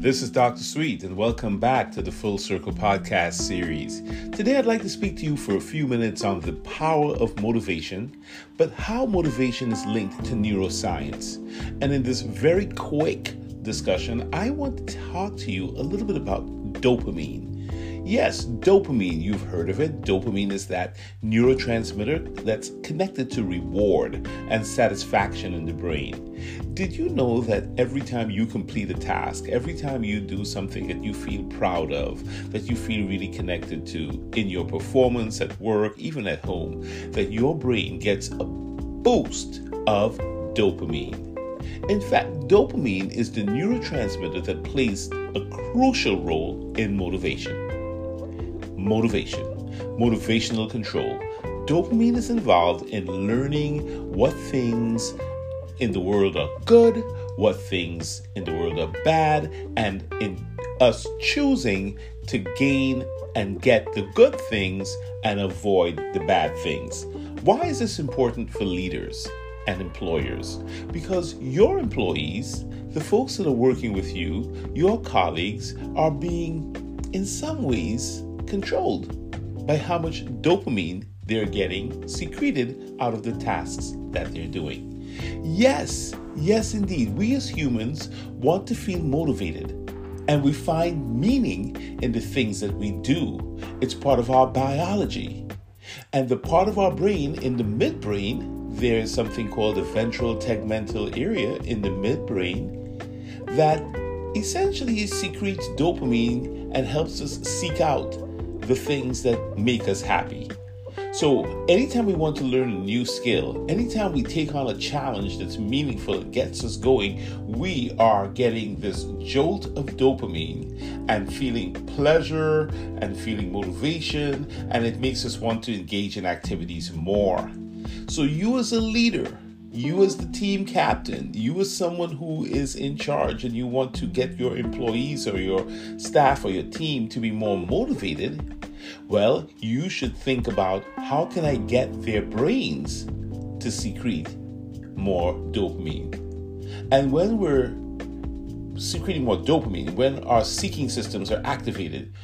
This is Dr. Sweet, and welcome back to the Full Circle Podcast series. Today, I'd like to speak to you for a few minutes on the power of motivation, but how motivation is linked to neuroscience. And in this very quick discussion, I want to talk to you a little bit about dopamine. Yes, dopamine, you've heard of it. Dopamine is that neurotransmitter that's connected to reward and satisfaction in the brain. Did you know that every time you complete a task, every time you do something that you feel proud of, that you feel really connected to in your performance at work, even at home, that your brain gets a boost of dopamine? In fact, dopamine is the neurotransmitter that plays a crucial role in motivation motivation, motivational control. Dopamine is involved in learning what things in the world are good, what things in the world are bad, and in us choosing to gain and get the good things and avoid the bad things. Why is this important for leaders and employers? Because your employees, the folks that are working with you, your colleagues, are being, in some ways, controlled by how much dopamine they're getting secreted out of the tasks that they're doing. Yes, yes, indeed, we as humans want to feel motivated and we find meaning in the things that we do. It's part of our biology. And the part of our brain in the midbrain, there's something called the ventral tegmental area in the midbrain that essentially secretes dopamine and helps us seek out the things that make us happy. So, anytime we want to learn a new skill, anytime we take on a challenge that's meaningful, it gets us going, we are getting this jolt of dopamine and feeling pleasure and feeling motivation, and it makes us want to engage in activities more. So, you as a leader, you as the team captain, you as someone who is in charge and you want to get your employees or your staff or your team to be more motivated, well, you should think about how can I get their brains to secrete more dopamine. And when we're secreting more dopamine, when our seeking systems are activated,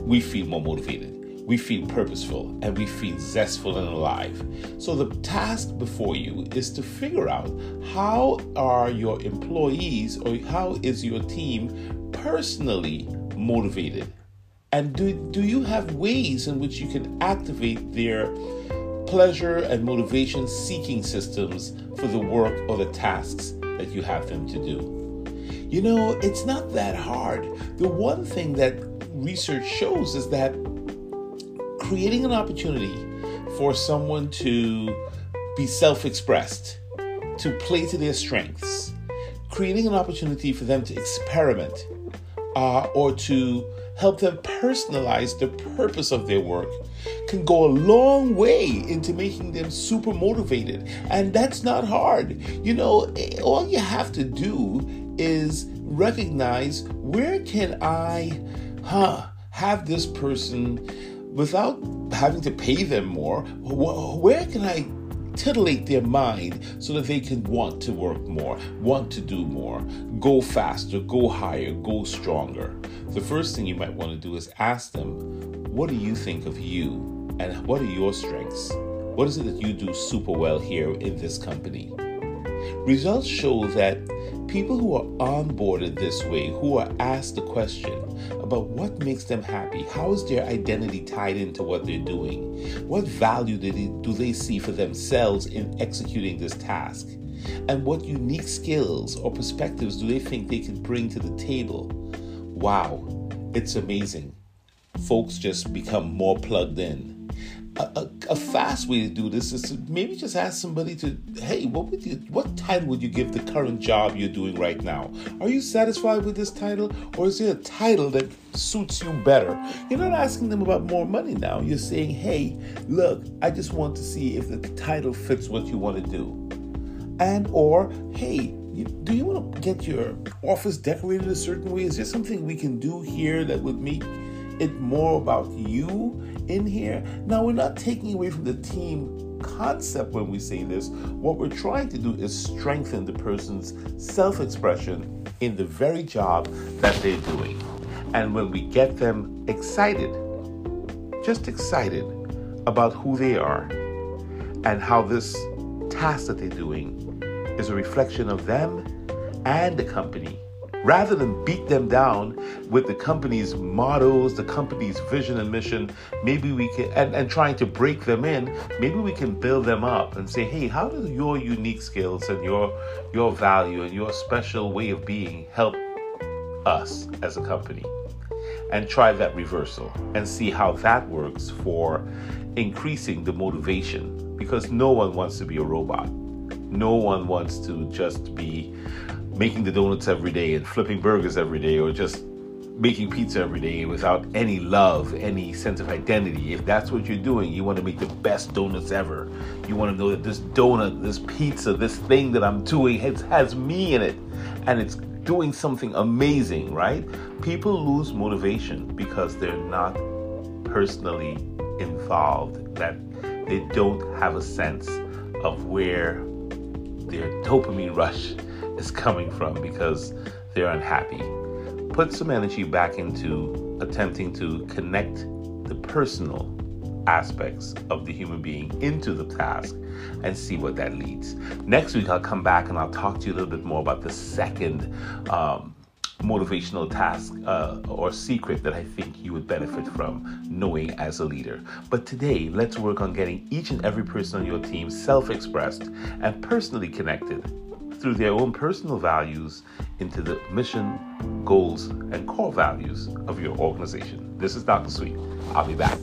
we feel more motivated we feel purposeful and we feel zestful and alive. So the task before you is to figure out how are your employees or how is your team personally motivated? And do, do you have ways in which you can activate their pleasure and motivation seeking systems for the work or the tasks that you have them to do? You know, it's not that hard. The one thing that research shows is that creating an opportunity for someone to be self expressed, to play to their strengths, creating an opportunity for them to experiment uh, or to help them personalize the purpose of their work can go a long way into making them super motivated. And that's not hard. You know, all you have to do is recognize where can I huh, have this person without having to pay them more, where can I titillate their mind so that they can want to work more, want to do more, go faster, go higher, go stronger? The first thing you might want to do is ask them, What do you think of you? And what are your strengths? What is it that you do super well here in this company? Results show that people who are onboarded this way, who are asked the question about what makes them happy, how is their identity tied into what they're doing, what value do they, do they see for themselves in executing this task, and what unique skills or perspectives do they think they can bring to the table. Wow, it's amazing. Folks just become more plugged in a, a, fast way to do this is to maybe just ask somebody to, hey, what would you, what title would you give the current job you're doing right now? Are you satisfied with this title, or is there a title that suits you better? You're not asking them about more money now. You're saying, hey, look, I just want to see if the title fits what you want to do, and or hey, do you want to get your office decorated a certain way? Is there something we can do here that would make it more about you in here. Now, we're not taking away from the team concept when we say this. What we're trying to do is strengthen the person's self expression in the very job that they're doing. And when we get them excited, just excited about who they are and how this task that they're doing is a reflection of them and the company rather than beat them down with the company's mottos, the company's vision and mission, maybe we can, and, and trying to break them in, maybe we can build them up and say, hey, how do your unique skills and your, your value and your special way of being help us as a company? And try that reversal and see how that works for increasing the motivation because no one wants to be a robot. No one wants to just be making the donuts every day and flipping burgers every day or just making pizza every day without any love, any sense of identity. If that's what you're doing, you want to make the best donuts ever. You want to know that this donut, this pizza, this thing that I'm doing has, has me in it and it's doing something amazing, right? People lose motivation because they're not personally involved, that they don't have a sense of where their dopamine rush is coming from because they're unhappy. Put some energy back into attempting to connect the personal aspects of the human being into the task and see what that leads. Next week, I'll come back and I'll talk to you a little bit more about the second um, motivational task uh, or secret that I think you would benefit from knowing as a leader. But today, let's work on getting each and every person on your team self expressed and personally connected through their own personal values into the mission, goals, and core values of your organization. This is Dr. Sweet. I'll be back.